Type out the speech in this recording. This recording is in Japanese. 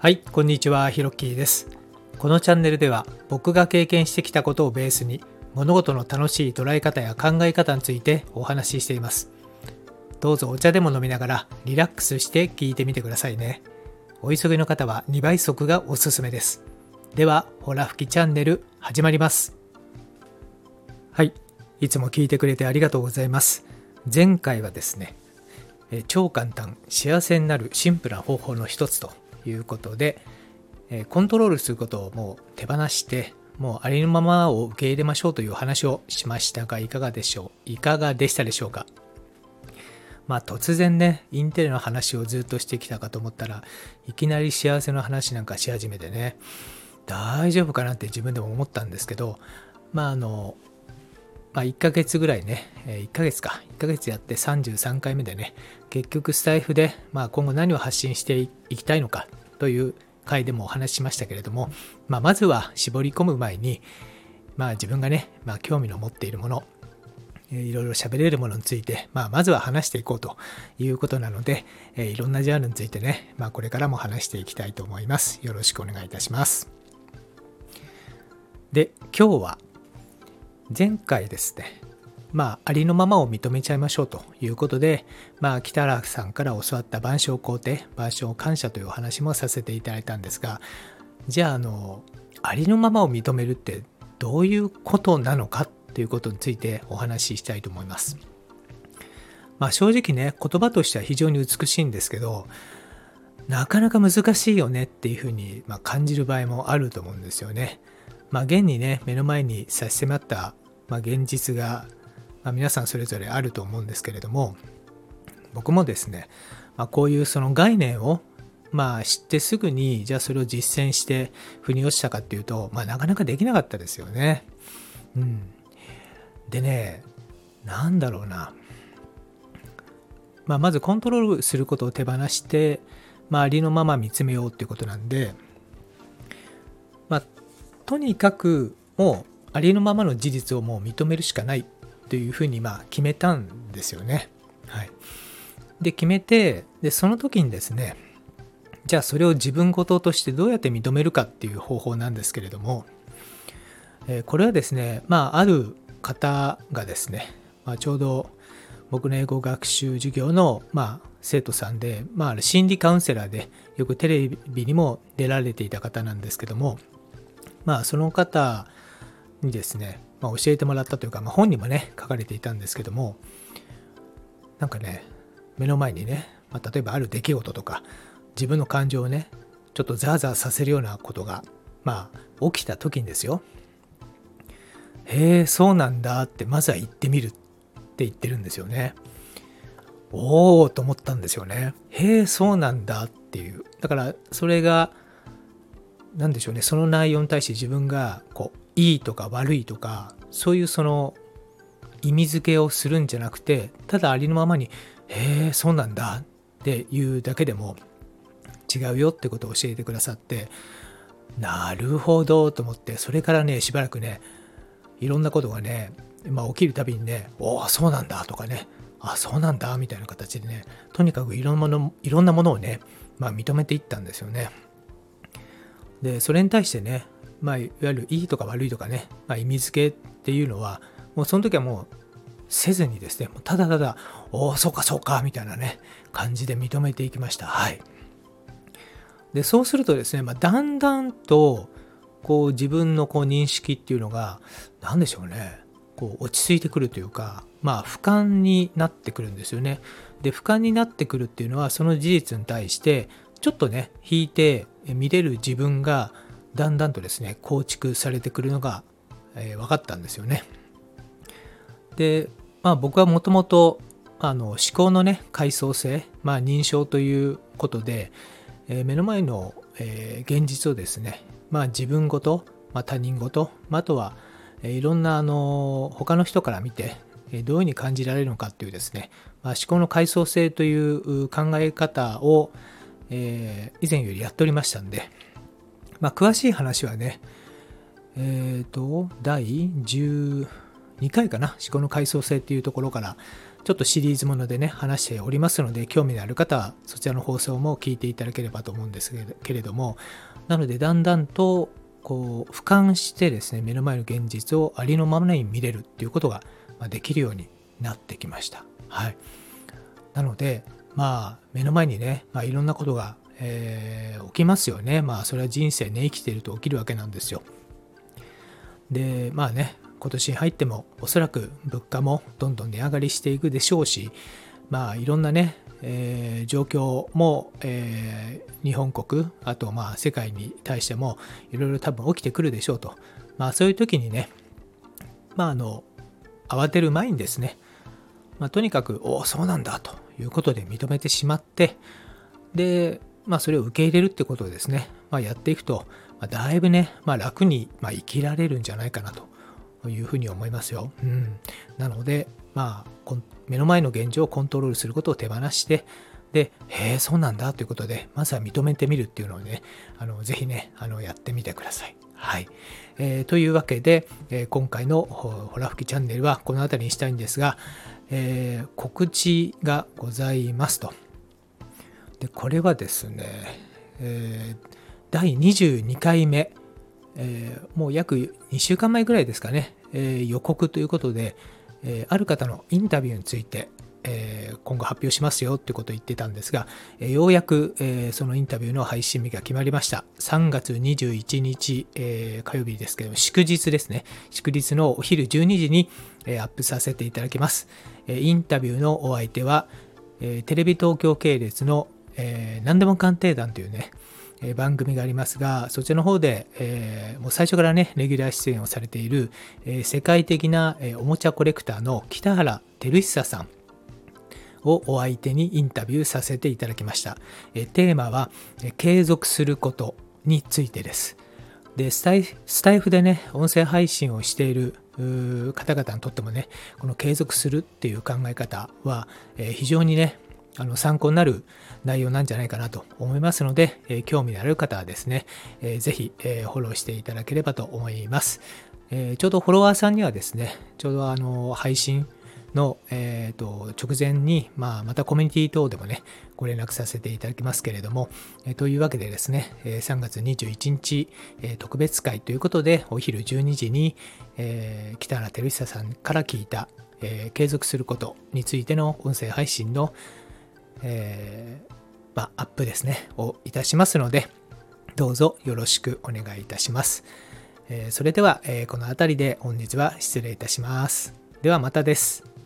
はい、こんにちは、ひろっきーです。このチャンネルでは僕が経験してきたことをベースに物事の楽しい捉え方や考え方についてお話ししています。どうぞお茶でも飲みながらリラックスして聞いてみてくださいね。お急ぎの方は2倍速がおすすめです。では、ほら吹きチャンネル始まります。はい、いつも聞いてくれてありがとうございます。前回はですね、超簡単幸せになるシンプルな方法の一つということで、えーコントロールすることをもう手放してもうありのままを受け入れましょうという話をしましたがいかがでしょう？いかがでしたでしょうか？まあ突然ねインテリの話をずっとしてきたかと思ったらいきなり幸せの話なんかし始めてね大丈夫かなって自分でも思ったんですけどまああのまあ、1ヶ月ぐらいね、え1ヶ月か、1ヶ月やって33回目でね、結局スタイフで、まあ、今後何を発信していきたいのかという回でもお話ししましたけれども、まあ、まずは絞り込む前に、まあ、自分がね、まあ、興味の持っているもの、えーいろいろ喋れるものについて、まあ、まずは話していこうということなので、えいろんなジャンルについてね、まあ、これからも話していきたいと思います。よろしくお願いいたします。で、今日は前回ですね、まあ、ありのままを認めちゃいましょうということで、まあ、北原さんから教わった万象肯定、万象感謝というお話もさせていただいたんですが、じゃあ、あの、ありのままを認めるってどういうことなのかということについてお話ししたいと思います。まあ、正直ね、言葉としては非常に美しいんですけど、なかなか難しいよねっていうふうに、ま、感じる場合もあると思うんですよね。まあ、現にね、目の前に差し迫った、まあ、現実が、まあ、皆さんそれぞれあると思うんですけれども、僕もですね、まあ、こういうその概念を、まあ、知ってすぐに、じゃあそれを実践して腑に落ちたかっていうと、まあ、なかなかできなかったですよね。うん。でね、なんだろうな。まあ、まずコントロールすることを手放して、まあ、ありのまま見つめようっていうことなんで、とにかくもうありのままの事実をもう認めるしかないというふうにまあ決めたんですよね。はい、で決めてでその時にですねじゃあそれを自分事としてどうやって認めるかっていう方法なんですけれども、えこれはですねまあある方がですね、まあ、ちょうど僕の英語学習授業の、まあ、生徒さんで、まあ、心理カウンセラーでよくテレビにも出られていた方なんですけども、まあ、その方にですね、まあ、教えてもらったというか、まあ、本にもね書かれていたんですけどもなんかね目の前にね、まあ、例えばある出来事とか自分の感情をねちょっとザーザーさせるようなことがまあ起きた時にですよ。へえそうなんだってまずは言ってみるって言ってるんですよね。おおと思ったんですよね。へえそうなんだっていう。だからそれが何でしょうねその内容に対して自分がこういいとか悪いとかそういうその意味付けをするんじゃなくてただありのままに「へえそうなんだ」っていうだけでも違うよってことを教えてくださってなるほどと思ってそれからねしばらくねいろんなことがね、まあ、起きるたびにね「おおそうなんだ」とかね「あそうなんだ」みたいな形でねとにかくいろんなものいろんなものをね、まあ、認めていったんですよね。でそれに対してね、まあ、いわゆるいいとか悪いとかね、まあ、意味付けっていうのはもうその時はもうせずにですねただただ「おおそうかそうか」みたいなね感じで認めていきました。はい。でそうするとですね、まあ、だんだんとこう自分のこう認識っていうのが何でしょうねこう落ち着いてくるというかまあ俯瞰になってくるんですよね。で俯瞰になってくるっていうのはその事実に対してちょっとね引いて見れる自分がだんだんとですね構築されてくるのが、えー分かったんですよね。でまあ僕はもともと思考のね階層性、まあ、認証ということで、えー目の前の、えー現実をですね、まあ、自分ごと、まあ、他人ごと、まああとは、えーいろんなあの他の人から見て、どういうふうに感じられるのかっていうですね、まあ、思考の階層性という考え方を、えー以前よりやっておりましたんで、まあ、詳しい話はね、えっ、と、第12回かな思考の階層性っていうところからちょっとシリーズものでね話しておりますので興味のある方はそちらの放送も聞いていただければと思うんですけれどもなのでだんだんとこう俯瞰してですね目の前の現実をありのままに見れるっていうことができるようになってきました。はい。なのでまあ目の前にね、まあ、いろんなことが、えー、起きますよね。まあそれは人生ね生きてると起きるわけなんですよ。でまあね今年入ってもおそらく物価もどんどん値上がりしていくでしょうしまあいろんなね、えー、状況も、えー、日本国あとまあ世界に対してもいろいろ多分起きてくるでしょうと。まあそういう時にねまああの慌てる前にですね、まあ、とにかくおおそうなんだということで認めてしまってでまあそれを受け入れるってことをですね、まあ、やっていくと、まあ、だいぶね、まあ、楽に、まあ、生きられるんじゃないかなというふうに思いますよ。うん、なので、まあ、目の前の現状をコントロールすることを手放して、で、へえ、そうなんだということで、まずは認めてみるっていうのをね、あのぜひね、あのやってみてください。はい。えー、というわけで、えー、今回のホラ吹きチャンネルはこの辺りにしたいんですが、えー、告知がございますと。で、これはですね、え第22回目、えー、もう約2週間前ぐらいですかね、えー、予告ということで、え、ある方のインタビューについて、え今後発表しますよってことを言ってたんですが、えようやく、えそのインタビューの配信日が決まりました。3月21日、え火曜日ですけども祝日ですね。祝日のお昼12時に、えアップさせていただきます。えインタビューのお相手は、えテレビ東京系列の、え何でも鑑定団というね、番組がありますが、そちらの方で、えー、もう最初からね、レギュラー出演をされている、え、世界的な、えおもちゃコレクターの北原照久さんをお相手にインタビューさせていただきました。えテーマは、え継続することについてです。でスタイ、スタイフでね、音声配信をしている方々にとってもね、この継続するっていう考え方は、え非常にね、あの参考になる内容なんじゃないかなと思いますので、え、興味のある方はですね、えー、ぜひ、え、フォローしていただければと思います。え、ちょうどフォロワーさんにはですね、ちょうどあの配信の、えーと、直前に、まあ、またコミュニティ等でもね、ご連絡させていただきますけれども、えー、というわけでですね、3月21日、えー、特別会ということで、お昼12時に、えー、北原照久さんから聞いた、え、継続することについての音声配信の、え、まあ、アップですね、をいたしますので、どうぞよろしくお願いいたします。え、それでは、え、この辺りで本日は失礼いたします。ではまたです。